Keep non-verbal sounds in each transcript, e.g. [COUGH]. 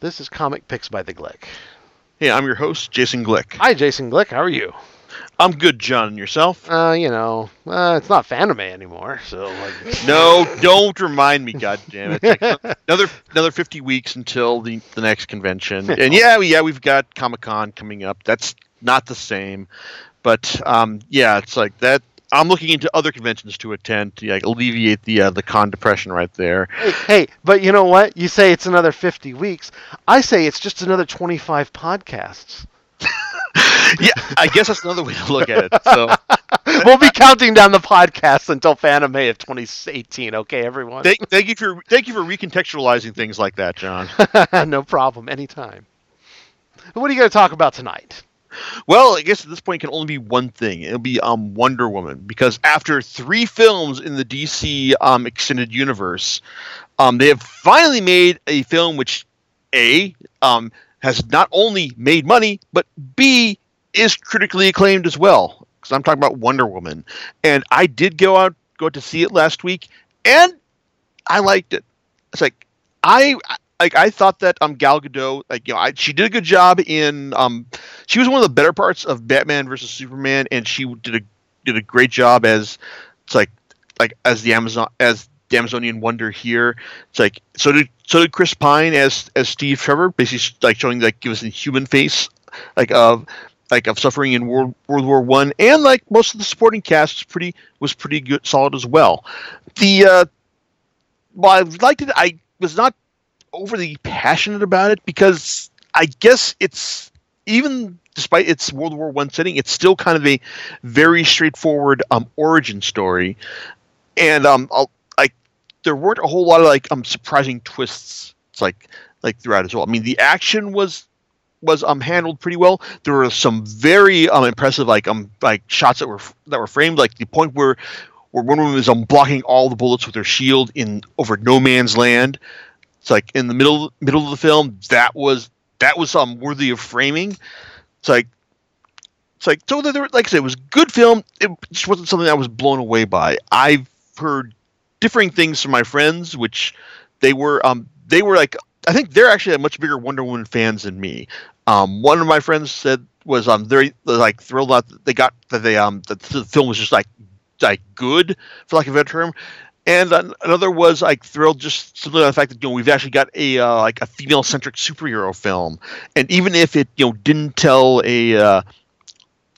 This is Comic Picks by the Glick. Hey, I'm your host, Jason Glick. Hi, Jason Glick. How are you? I'm good, John. And yourself? Uh, you know, uh, it's not Fanime anymore, so like. [LAUGHS] No, don't remind me. God damn it! Like [LAUGHS] another another 50 weeks until the the next convention. [LAUGHS] And yeah, yeah, we've got Comic Con coming up. That's not the same, but um, yeah, it's like that. I'm looking into other conventions to attend to like, alleviate the uh, the con depression right there. Hey, hey, but you know what? You say it's another 50 weeks. I say it's just another 25 podcasts. [LAUGHS] yeah, I guess that's another way to look at it. So [LAUGHS] we'll be counting down the podcasts until Fanime of 2018. Okay, everyone. thank, thank you for thank you for recontextualizing things like that, John. [LAUGHS] no problem. Anytime. What are you going to talk about tonight? Well, I guess at this point it can only be one thing. It'll be um, Wonder Woman because after three films in the DC um, extended universe, um, they have finally made a film which a um, has not only made money but b is critically acclaimed as well. Because I'm talking about Wonder Woman, and I did go out go out to see it last week, and I liked it. It's like I like I thought that um Gal Gadot like you know I, she did a good job in um she was one of the better parts of Batman versus Superman and she did a did a great job as it's like like as the Amazon as the Amazonian Wonder here. It's like so did so did Chris Pine as as Steve Trevor basically like showing like give us a human face like of like of suffering in World World War One and like most of the supporting cast was pretty was pretty good solid as well. The uh well I liked it I was not overly passionate about it because I guess it's even despite its World War One setting, it's still kind of a very straightforward um, origin story, and um, like there weren't a whole lot of like um surprising twists. It's like like throughout as well. I mean, the action was was um handled pretty well. There were some very um impressive like um like shots that were that were framed like the point where where Wonder Woman is um blocking all the bullets with her shield in over no man's land. It's like in the middle middle of the film that was that was um worthy of framing. It's like it's like so there, like I said, it was good film. It just wasn't something I was blown away by. I've heard differing things from my friends, which they were um they were like I think they're actually much bigger Wonder Woman fans than me. Um, one of my friends said was um very like thrilled that they got that they um that the film was just like like good for lack of a better term and another was like thrilled just simply on the fact that you know we've actually got a uh, like a female centric superhero film, and even if it you know didn't tell a uh,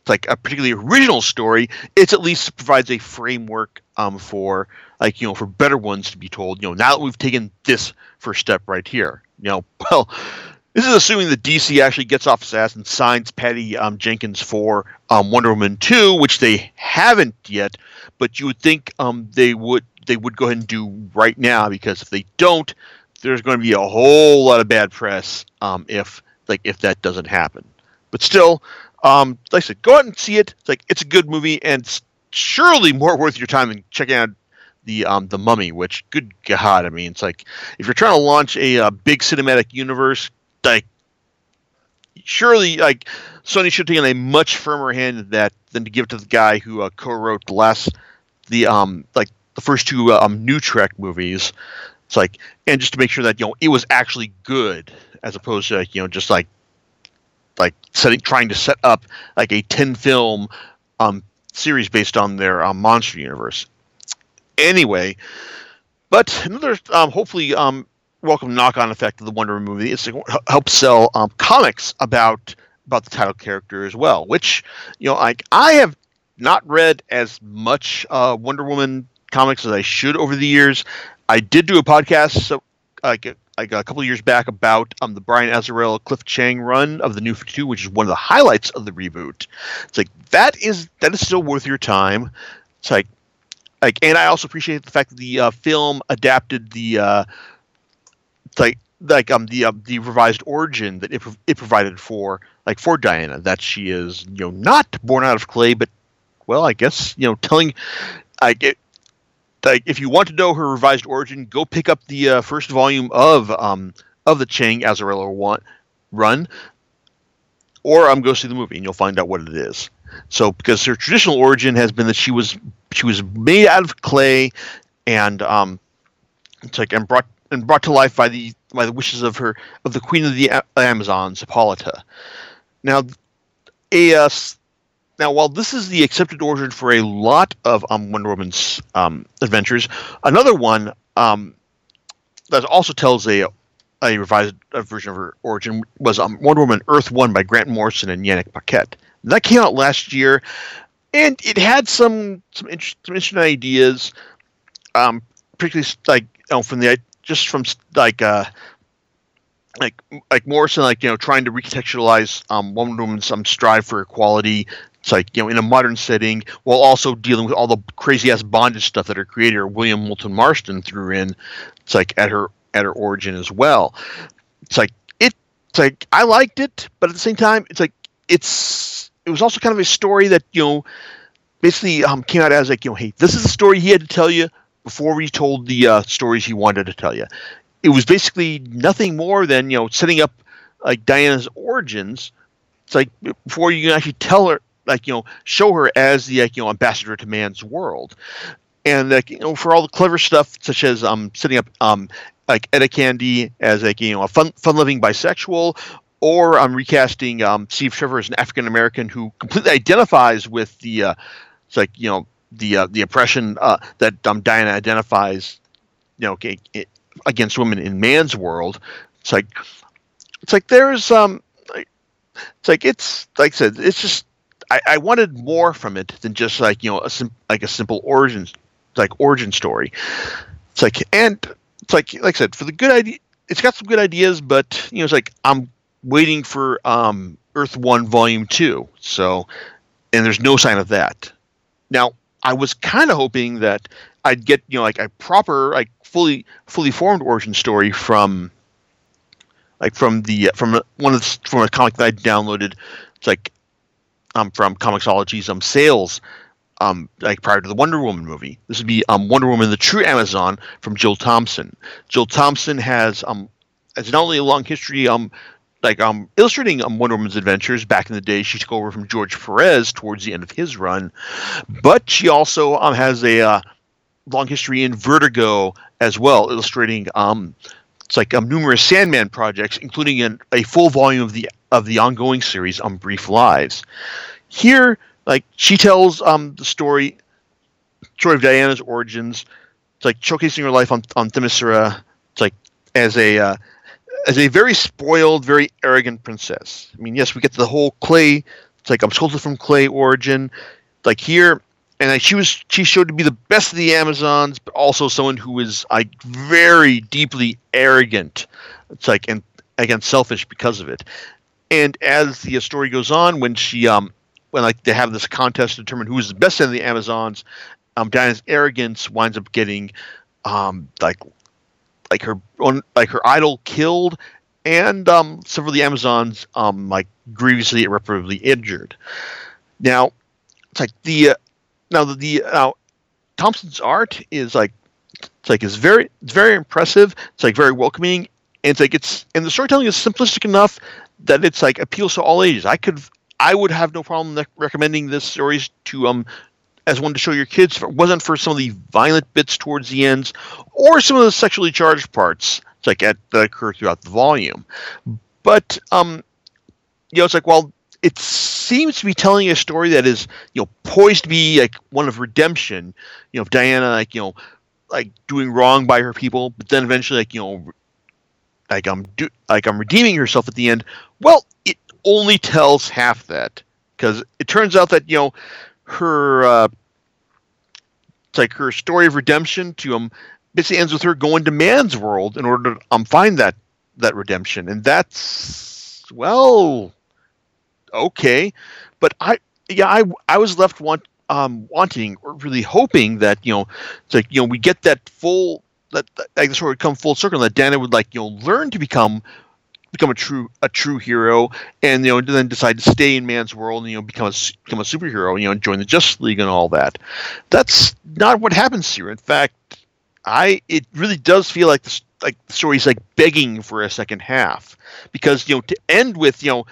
like a particularly original story, it at least provides a framework um, for like you know for better ones to be told. You know now that we've taken this first step right here, you know [LAUGHS] well. This is assuming that DC actually gets off its ass and signs Patty um, Jenkins for um, Wonder Woman 2, which they haven't yet, but you would think um, they would they would go ahead and do right now because if they don't, there's going to be a whole lot of bad press um, if like if that doesn't happen. But still, um, like I said, go out and see it. It's like it's a good movie and it's surely more worth your time than checking out the um, the Mummy. Which, good God, I mean, it's like if you're trying to launch a, a big cinematic universe, like surely like Sony should take a much firmer hand in that than to give it to the guy who uh, co-wrote the last the um like the first two um, new Trek movies. It's like, and just to make sure that you know it was actually good, as opposed to you know just like like setting trying to set up like a ten film um, series based on their um, monster universe. Anyway, but another um, hopefully um, welcome knock on effect of the Wonder Woman movie is to help sell um, comics about about the title character as well. Which you know, like I have not read as much uh, Wonder Woman comics as I should over the years. I did do a podcast so, like, like a couple years back about um, the Brian Azzarello Cliff Chiang run of the New 52, which is one of the highlights of the reboot. It's like that is that is still worth your time. It's like like, and I also appreciate the fact that the uh, film adapted the uh, like like um the uh, the revised origin that it, it provided for like for Diana that she is you know not born out of clay but well I guess you know telling like it, like if you want to know her revised origin, go pick up the uh, first volume of um, of the Chiang Azzarello one, run, or um, go see the movie and you'll find out what it is. So because her traditional origin has been that she was she was made out of clay and um, it's like and brought and brought to life by the by the wishes of her of the queen of the A- Amazons, Hippolyta. Now, a uh, now while this is the accepted origin for a lot of um, Wonder Woman's um, adventures, another one um, that also tells a a revised version of her origin was um, Wonder Woman Earth One by Grant Morrison and Yannick Paquette. That came out last year, and it had some some, inter- some interesting ideas, um, particularly like you know, from the just from like uh, like like Morrison, like you know, trying to recontextualize um, Wonder Woman's um, strive for equality. It's like you know, in a modern setting, while also dealing with all the crazy ass bondage stuff that her creator William Moulton Marston threw in. It's like at her at her origin as well. It's like it. It's like I liked it, but at the same time, it's like it's. It was also kind of a story that you know, basically um, came out as like you know, hey, this is the story he had to tell you before we told the uh, stories he wanted to tell you. It was basically nothing more than you know setting up like Diana's origins. It's like before you can actually tell her, like you know, show her as the like you know ambassador to man's world, and like you know for all the clever stuff such as um setting up um like Etta Candy as like you know a fun fun loving bisexual. Or I'm recasting um, Steve Trevor as an African American who completely identifies with the, uh, it's like you know the uh, the oppression uh, that um, Diana identifies, you know, against women in man's world. It's like it's like there's um it's like it's like I said it's just I, I wanted more from it than just like you know a sim- like a simple origin like origin story. It's like and it's like like I said for the good idea it's got some good ideas but you know it's like I'm waiting for um Earth 1 volume 2 so and there's no sign of that. Now I was kind of hoping that I'd get you know like a proper like fully fully formed origin story from like from the from one of the, from a comic that I downloaded. It's like um from Comixology's um sales um like prior to the Wonder Woman movie. This would be um Wonder Woman: The True Amazon from Jill Thompson. Jill Thompson has um has not only a long history um like um illustrating um, Wonder Woman's adventures back in the day. She took over from George Perez towards the end of his run, but she also um has a uh, long history in Vertigo as well, illustrating um it's like um, numerous Sandman projects, including an, a full volume of the of the ongoing series on Brief Lives. Here, like she tells um the story story of Diana's origins. It's like showcasing her life on on Themyscira. It's like as a uh, as a very spoiled, very arrogant princess. I mean, yes, we get the whole clay. It's like I'm sculpted from clay origin. Like here, and like she was, she showed to be the best of the Amazons, but also someone who is like very deeply arrogant. It's like and again selfish because of it. And as the story goes on, when she um when like they have this contest to determine who is the best of the Amazons, um Diana's arrogance winds up getting um like like her own like her idol killed and um several of the Amazons um like grievously irreparably injured. Now it's like the uh, now the, the now Thompson's art is like it's like it's very it's very impressive. It's like very welcoming. And it's like it's and the storytelling is simplistic enough that it's like appeals to all ages. I could I would have no problem rec- recommending this series to um as one to show your kids if it wasn't for some of the violent bits towards the ends or some of the sexually charged parts like at, that occur throughout the volume. But um you know it's like well it seems to be telling a story that is you know poised to be like one of redemption you know of diana like you know like doing wrong by her people but then eventually like you know like i'm do, like i'm redeeming herself at the end well it only tells half that because it turns out that you know her uh it's like her story of redemption to um basically ends with her going to man's world in order to um find that that redemption. And that's well okay. But i yeah i i was left want um wanting or really hoping that you know it's like you know we get that full that that- the story would come full circle that dana would like you know learn to become become a true a true hero and you know then decide to stay in man's world and you know become a become a superhero you know and join the justice league and all that. That's not what happens here. In fact i it really does feel like this like the story's like begging for a second half because you know to end with you know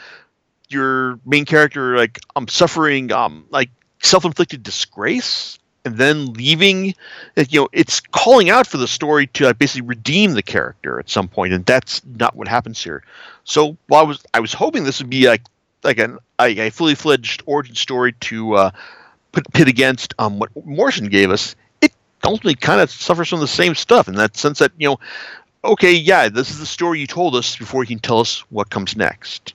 your main character like um suffering um like self-inflicted disgrace and then leaving. You know, it's calling out for the story to basically redeem the character at some point, and that's not what happens here. So, while I was I was hoping this would be like like an a, a fully fledged origin story to uh, put pit against um, what Morrison gave us, it ultimately kind of suffers from the same stuff in that sense that you know, okay, yeah, this is the story you told us before you can tell us what comes next.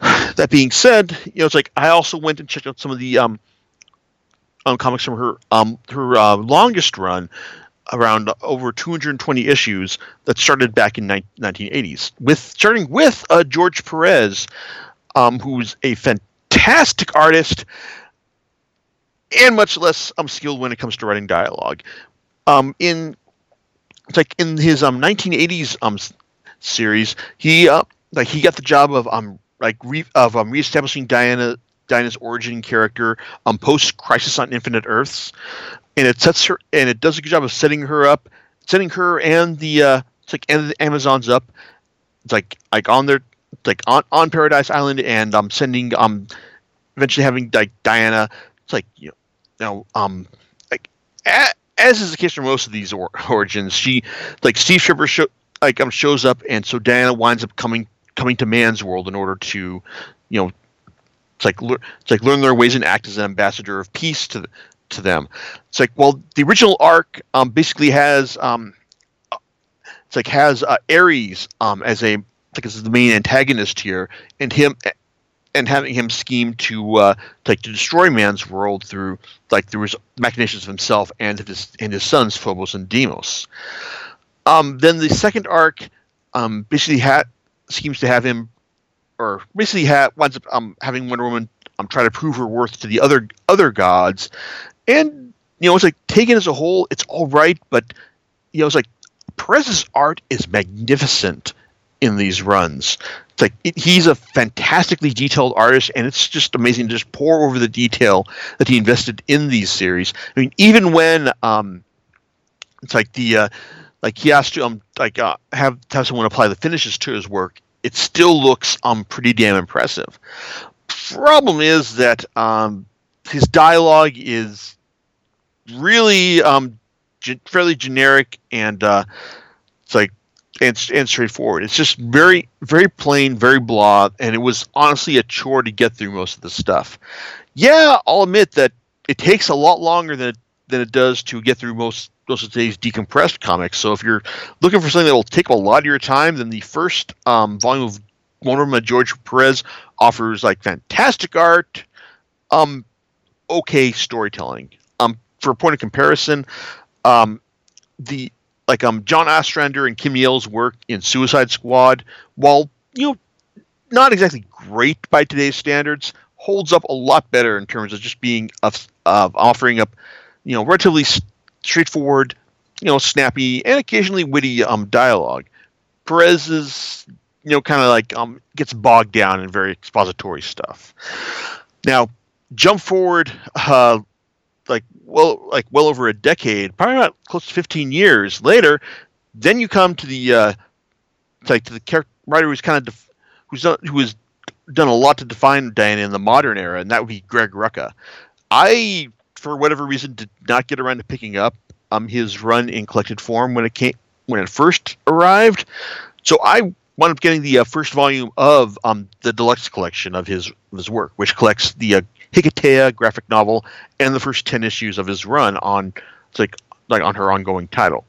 [SIGHS] That being said, you know, it's like I also went and checked out some of the um, um comics from her um her uh, longest run around over 220 issues that started back in ni- 1980s with starting with uh, George Perez um, who's a fantastic artist and much less um, skilled when it comes to writing dialogue. Um, in like in his um 1980s um series, he uh, like he got the job of um like re- of um, reestablishing Diana Diana's origin character um post Crisis on Infinite Earths, and it sets her and it does a good job of setting her up, setting her and the uh it's like and the Amazons up. It's like like on their like on, on Paradise Island and um sending um eventually having like Diana. It's like you know, um like as is the case for most of these or- origins, she like Steve Trevor show, like um shows up and so Diana winds up coming coming to man's world in order to you know it's like it's like learn their ways and act as an ambassador of peace to to them. It's like well the original arc um basically has um it's like has uh, Ares um as a like as the main antagonist here and him and having him scheme to uh, like to destroy man's world through like through his machinations of himself and his and his sons Phobos and Deimos. Um, then the second arc um, basically ha- seems to have him, or basically ha- winds up um, having Wonder Woman um, try to prove her worth to the other other gods, and you know it's like taken as a whole, it's all right, but you know it's like Perez's art is magnificent in these runs. It's like it, he's a fantastically detailed artist, and it's just amazing to just pour over the detail that he invested in these series. I mean, even when um, it's like the uh, like he has to um like uh, have have someone apply the finishes to his work, it still looks um pretty damn impressive. Problem is that um his dialogue is really um ge- fairly generic and uh, it's like and, and straightforward. It's just very, very plain, very blah, and it was honestly a chore to get through most of the stuff. Yeah, I'll admit that it takes a lot longer than it, than it does to get through most most of today's decompressed comics. So if you're looking for something that will take a lot of your time, then the first um, volume of Wonder Woman George Perez offers like fantastic art, um, okay storytelling. Um, for a point of comparison, um, the like um John Ostrander and Kim Yale's work in Suicide Squad, while you know not exactly great by today's standards, holds up a lot better in terms of just being of, of offering up you know relatively straightforward, you know snappy and occasionally witty um dialogue. Perez is you know kind of like um gets bogged down in very expository stuff. Now jump forward uh like well like well over a decade, probably not close to 15 years later, then you come to the uh, like to the character writer who's kind of def- who's done, who has done a lot to define Diana in the modern era, and that would be Greg Rucka. I, for whatever reason, did not get around to picking up um his run in collected form when it came when it first arrived. So I wound up getting the uh, first volume of um the deluxe collection of his of his work, which collects the uh, Hiketeia graphic novel and the first ten issues of his run on it's like like on her ongoing title.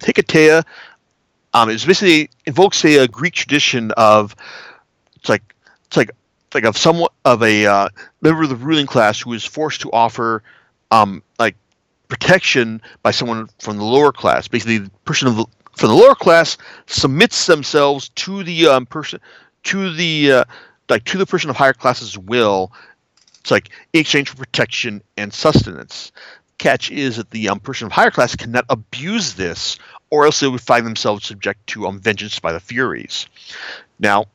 Hiketeia um, is basically invokes a, a, Greek tradition of it's like it's like like of somewhat of a uh, member of the ruling class who is forced to offer um, like protection by someone from the lower class. Basically, the person of the, from the lower class submits themselves to the um, person to the uh, like to the person of higher class's will it's like in exchange for protection and sustenance. Catch is that the um, person of higher class cannot abuse this, or else they would find themselves subject to um, vengeance by the Furies. Now,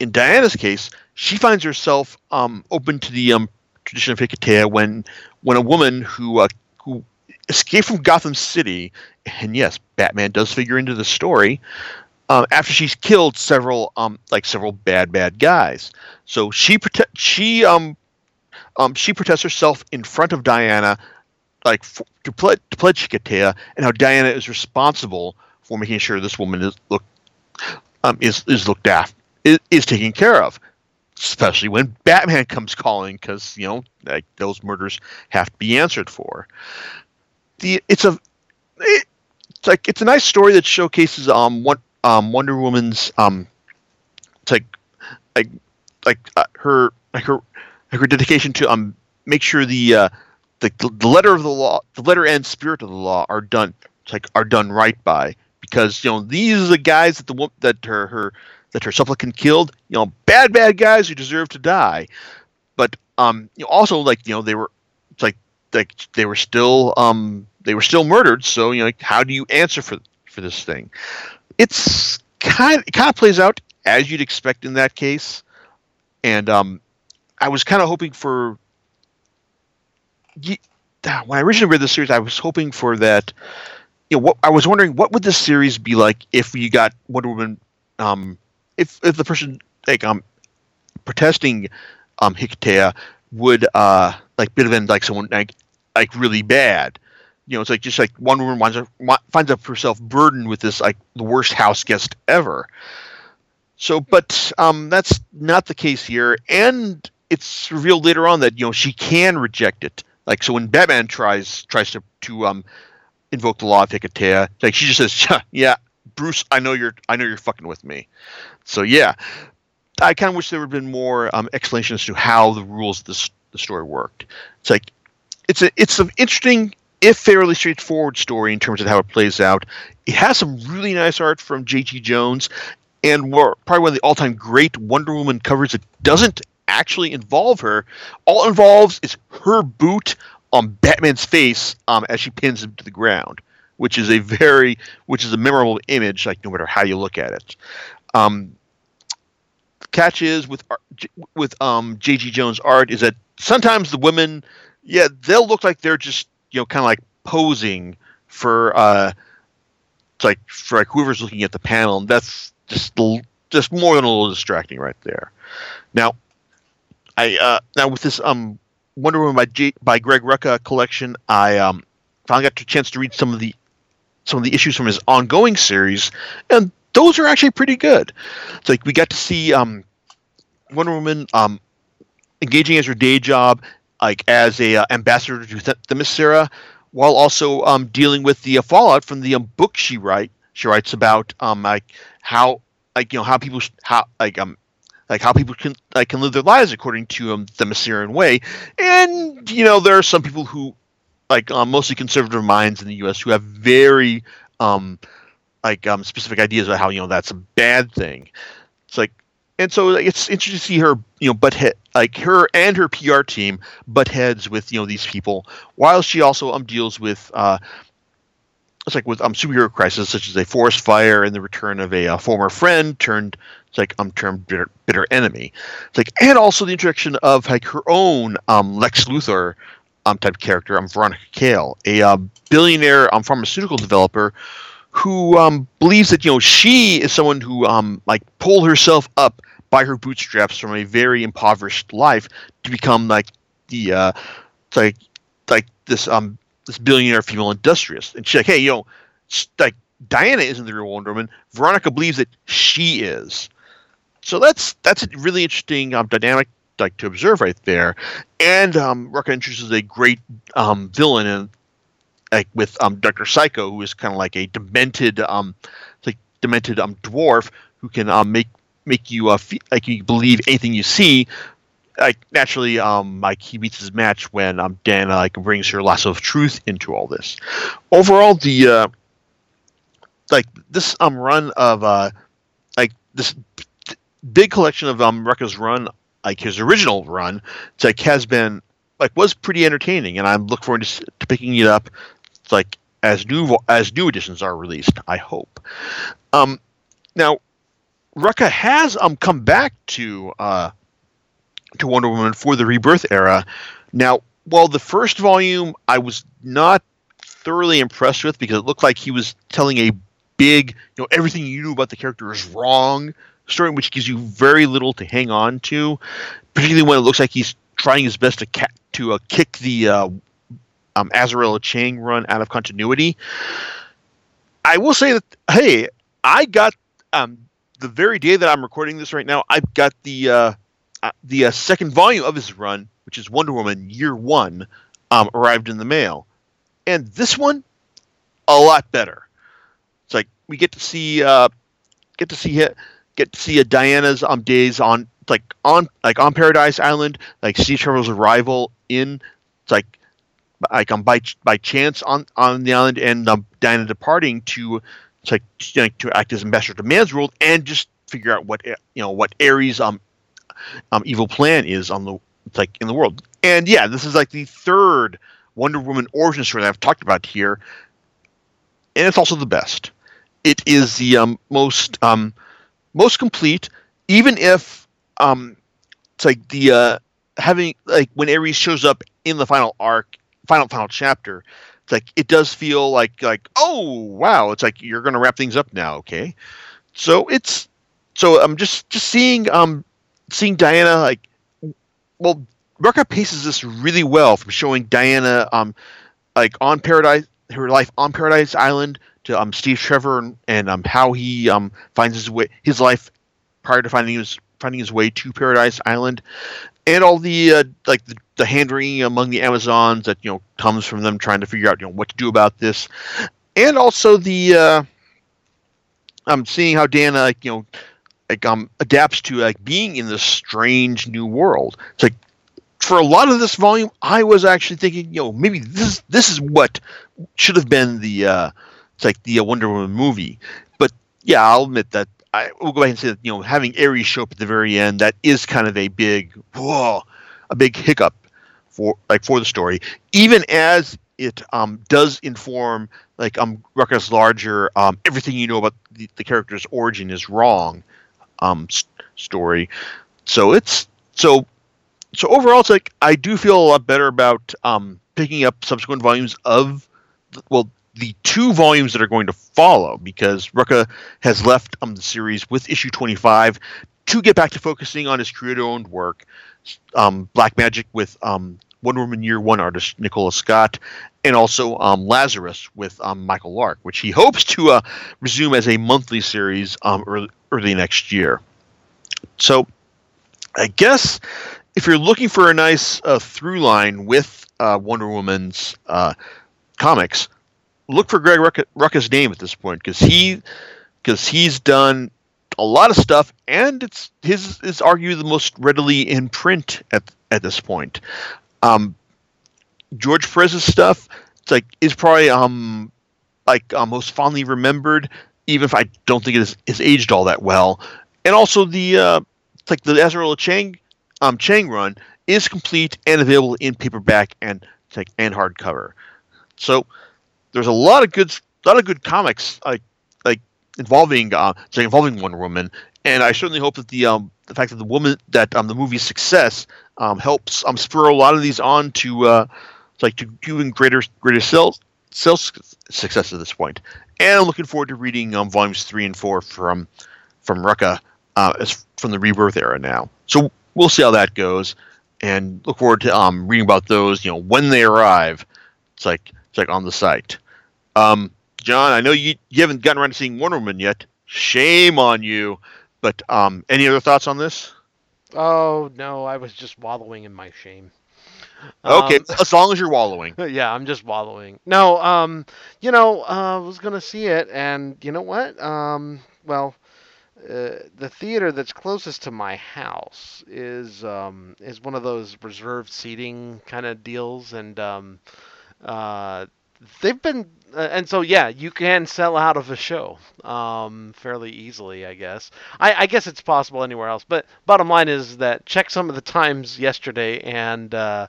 in Diana's case, she finds herself um, open to the um, tradition of Hiketeia when when a woman who uh, who escaped from Gotham City, and yes, Batman does figure into the story. Um, after she's killed several um, like several bad bad guys, so she prote- she um um, she protects herself in front of Diana like to pledge to pledge Hecate, and how Diana is responsible for making sure this woman is look um, is is looked after is, is taken care of, especially when Batman comes calling because you know like those murders have to be answered for. The it's a it, it's like it's a nice story that showcases um what um Wonder Woman's um like like like uh, her like her like her dedication to um make sure the uh the, the letter of the law the letter and spirit of the law are done like are done right by because you know these are the guys that the that her her that her supplicant killed. You know bad bad guys who deserve to die. But um you know, also like you know they were like like they were still um they were still murdered. So you know like, how do you answer for for this thing? It's kind it kind of plays out as you'd expect in that case. And um i was kind of hoping for when i originally read the series i was hoping for that you know, what I was wondering, what would this series be like if you got Wonder Woman, um, if if the person like um protesting um Hecate would uh like bit of end like someone like like really bad. You know, it's like just like Wonder Woman winds up, finds up herself burdened with this like the worst house guest ever. So, but um, that's not the case here, and it's revealed later on that you know she can reject it. Like so, when Batman tries tries to to um invoke the law of Hecate. Like she just says, [LAUGHS] "Yeah, Bruce, I know you're, I know you're fucking with me." So yeah, I kind of wish there would have been more um, explanation as to how the rules of this the story worked. It's like it's a it's an interesting, if fairly straightforward story in terms of how it plays out. It has some really nice art from J.G. Jones, and we're probably one of the all-time great Wonder Woman covers that doesn't actually involve her. All it involves is her boot on Batman's face um, as she pins him to the ground, which is a very, which is a memorable image. Like no matter how you look at it. Um, catch is with with um, J.G. Jones art is that sometimes the women, yeah, they'll look like they're just you know kind of like posing for uh, like for like whoever's looking at the panel. And that's just just more than a little distracting right there. Now, I uh, now with this um Wonder Woman by G- by Greg Rucka collection. I um, finally got a chance to read some of the some of the issues from his ongoing series, and those are actually pretty good. It's like we got to see um, Wonder Woman um, engaging as her day job, like as a uh, ambassador to the Themyscira, while also um, dealing with the uh, fallout from the um, book she write she writes about um, like how like you know how people how like um like how people can like can live their lives according to um, the Themysciran way. And you know, there are some people who like um, mostly conservative minds in the U.S. who have very um, like um, specific ideas about how you know that's a bad thing. It's like, and so it's interesting to see her, you know, butt head like her and her PR team butt heads with you know these people, while she also um deals with uh, it's like with um superhero crises such as a forest fire and the return of a, a uh, former friend turned it's like um termed bitter, bitter enemy. It's like and also the introduction of like her own um Lex Luthor um type character, um Veronica Cale, a uh, billionaire um pharmaceutical developer who um believes that you know she is someone who um like pulled herself up by her bootstraps from a very impoverished life to become like the uh like like this um this billionaire female industrialist, and she's like, hey, you know, like Diana isn't the real Wonder Woman. Veronica believes that she is. So that's that's a really interesting um, dynamic like to observe right there. And um, Rucka introduces a great um, villain and like with um, Doctor Psycho, who is kind of like a demented um, like demented um, dwarf who can um, make make you uh, fe- like you believe anything you see, like naturally, um, like he meets his match when um Dana like brings her lasso of truth into all this. Overall, the uh, like this um run of uh like this big collection of um Rucka's run, like his original run, it's like has been like was pretty entertaining, and I'm looking forward to, to picking it up. It's like as new as new editions are released. I hope. Um, now, Rucka has um come back to uh to Wonder Woman for the Rebirth era. Now, while the first volume I was not thoroughly impressed with because it looked like he was telling a big, you know, everything you knew about the character is wrong story, which gives you very little to hang on to, particularly when it looks like he's trying his best to ca- to uh, kick the uh, um, Azzarello Chiang run out of continuity. I will say that hey, I got um, the very day that I'm recording this right now, I've got the uh, uh, the uh, second volume of his run, which is Wonder Woman Year One, um, arrived in the mail, and this one a lot better. It's like we get to see uh, get to see it, get to see a Diana's um days on like on like on Paradise Island, like Steve Trevor's arrival in like like um by by chance on on the island and um, Diana departing to to, like, to act as ambassador to man's world and just figure out what you know what Ares um um evil plan is on the like in the world. And yeah, this is like the third Wonder Woman origin story that I've talked about here, and it's also the best. It is the um, most um, most complete, even if um, it's like the uh, having like when Ares shows up in the final arc, final final chapter. It's like it does feel like like oh wow, it's like you're gonna wrap things up now, okay? So it's so I'm just just seeing um seeing Diana like well Rucka paces this really well from showing Diana um like on Paradise her life on Paradise Island to um Steve Trevor and, and um how he um finds his way his life prior to finding his finding his way to Paradise Island and all the uh, like the, the hand wringing among the Amazons that you know comes from them trying to figure out you know what to do about this and also the uh I'm seeing how Diana like you know like um adapts to like being in this strange new world. It's like for a lot of this volume, I was actually thinking, you know, maybe this this is what should have been the uh, it's like the uh, Wonder Woman movie. But yeah, I'll admit that I will go ahead and say that you know having Ares show up at the very end that is kind of a big whoa, a big hiccup for like for the story, even as it um, does inform like um Rucka's larger um, everything you know about the, the character's origin is wrong um story. So it's so so overall, it's like I do feel a lot better about um, picking up subsequent volumes of, well, the two volumes that are going to follow because Rucka has left um, the series with issue 25 to get back to focusing on his creator-owned work, um, Black Magic with um, Wonder Woman Year One artist Nicola Scott, and also um, Lazarus with um, Michael Lark, which he hopes to uh, resume as a monthly series um, early, early next year. So, I guess if you're looking for a nice uh, through line with uh, Wonder Woman's uh, comics, look for Greg Rucka, Rucka's name at this point because he because he's done a lot of stuff and it's his is arguably the most readily in print at at this point. Um, George Perez's stuff it's like is probably um like uh, most fondly remembered, even if I don't think it is, is aged all that well. And also the uh, like the Azzarello Chiang um, Chiang run is complete and available in paperback and like and hardcover. So there's a lot of good lot of good comics like like involving uh involving Wonder Woman, and I certainly hope that the um the fact that the woman that um the movie's success um helps um spur a lot of these on to uh like to doing greater greater sales sales success at this point. And I'm looking forward to reading um volumes three and four from from Rucka uh, as from the Rebirth era now. So we'll see how that goes, and look forward to um, reading about those. You know, when they arrive, it's like it's like on the site. Um, John, I know you you haven't gotten around to seeing Wonder Woman yet. Shame on you. But um, any other thoughts on this? Oh no, I was just wallowing in my shame. Okay, Um, as long as you're wallowing. [LAUGHS] yeah, I'm just wallowing. No, um, you know, uh, I was gonna see it, and you know what? Um, well, uh, the theater that's closest to my house is um, is one of those reserved seating kind of deals, and um, uh, they've been, uh, and so yeah, you can sell out of a show um, fairly easily, I guess. I, I guess it's possible anywhere else, but bottom line is that check some of the times yesterday, and uh,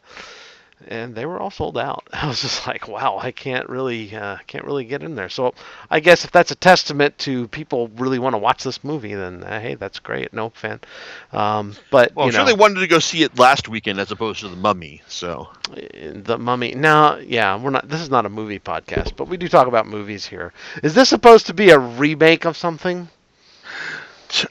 and they were all sold out. [LAUGHS] I was just like, wow, I can't really uh, can't really get in there. So I guess if that's a testament to people really want to watch this movie, then uh, hey, that's great. No fan. Um, but Well, you I'm sure know, they wanted to go see it last weekend as opposed to the Mummy. So the Mummy. Now, yeah, we're not. This is not a movie podcast, but we do talk about movies here. Is this supposed to be a remake of something?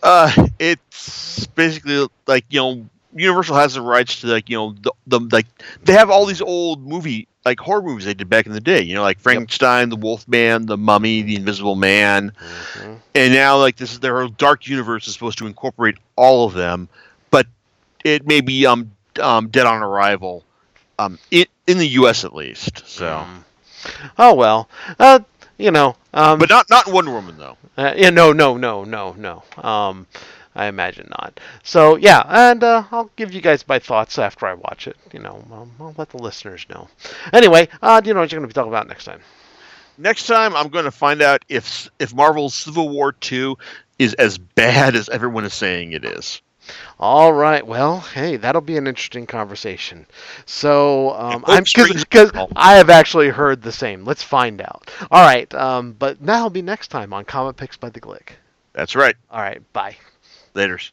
uh, it's basically like you know Universal has the rights to like you know the, the like they have all these old movie like horror movies they did back in the day. You know, like Frankenstein, the Wolfman, the Mummy, the Invisible Man, Mhm. and now like this is their dark universe is supposed to incorporate all of them, but it may be um um dead on arrival, um in in the U.S. at least. So, Mm. Oh well. Uh, you know. Um, but not not Wonder Woman though. Uh, yeah, no, no, no, no, no. Um, I imagine not. So yeah, and uh, I'll give you guys my thoughts after I watch it. You know, um, I'll let the listeners know. Anyway, uh, do you know what you're going to be talking about next time? Next time, I'm going to find out if if Marvel's Civil War two is as bad as everyone is saying it is. All right. Well, hey, that'll be an interesting conversation. So um, I'm because. I have actually heard the same. Let's find out. All right. Um, but that'll be next time on Comic Picks by the Glick. That's right. All right. Bye. Later's.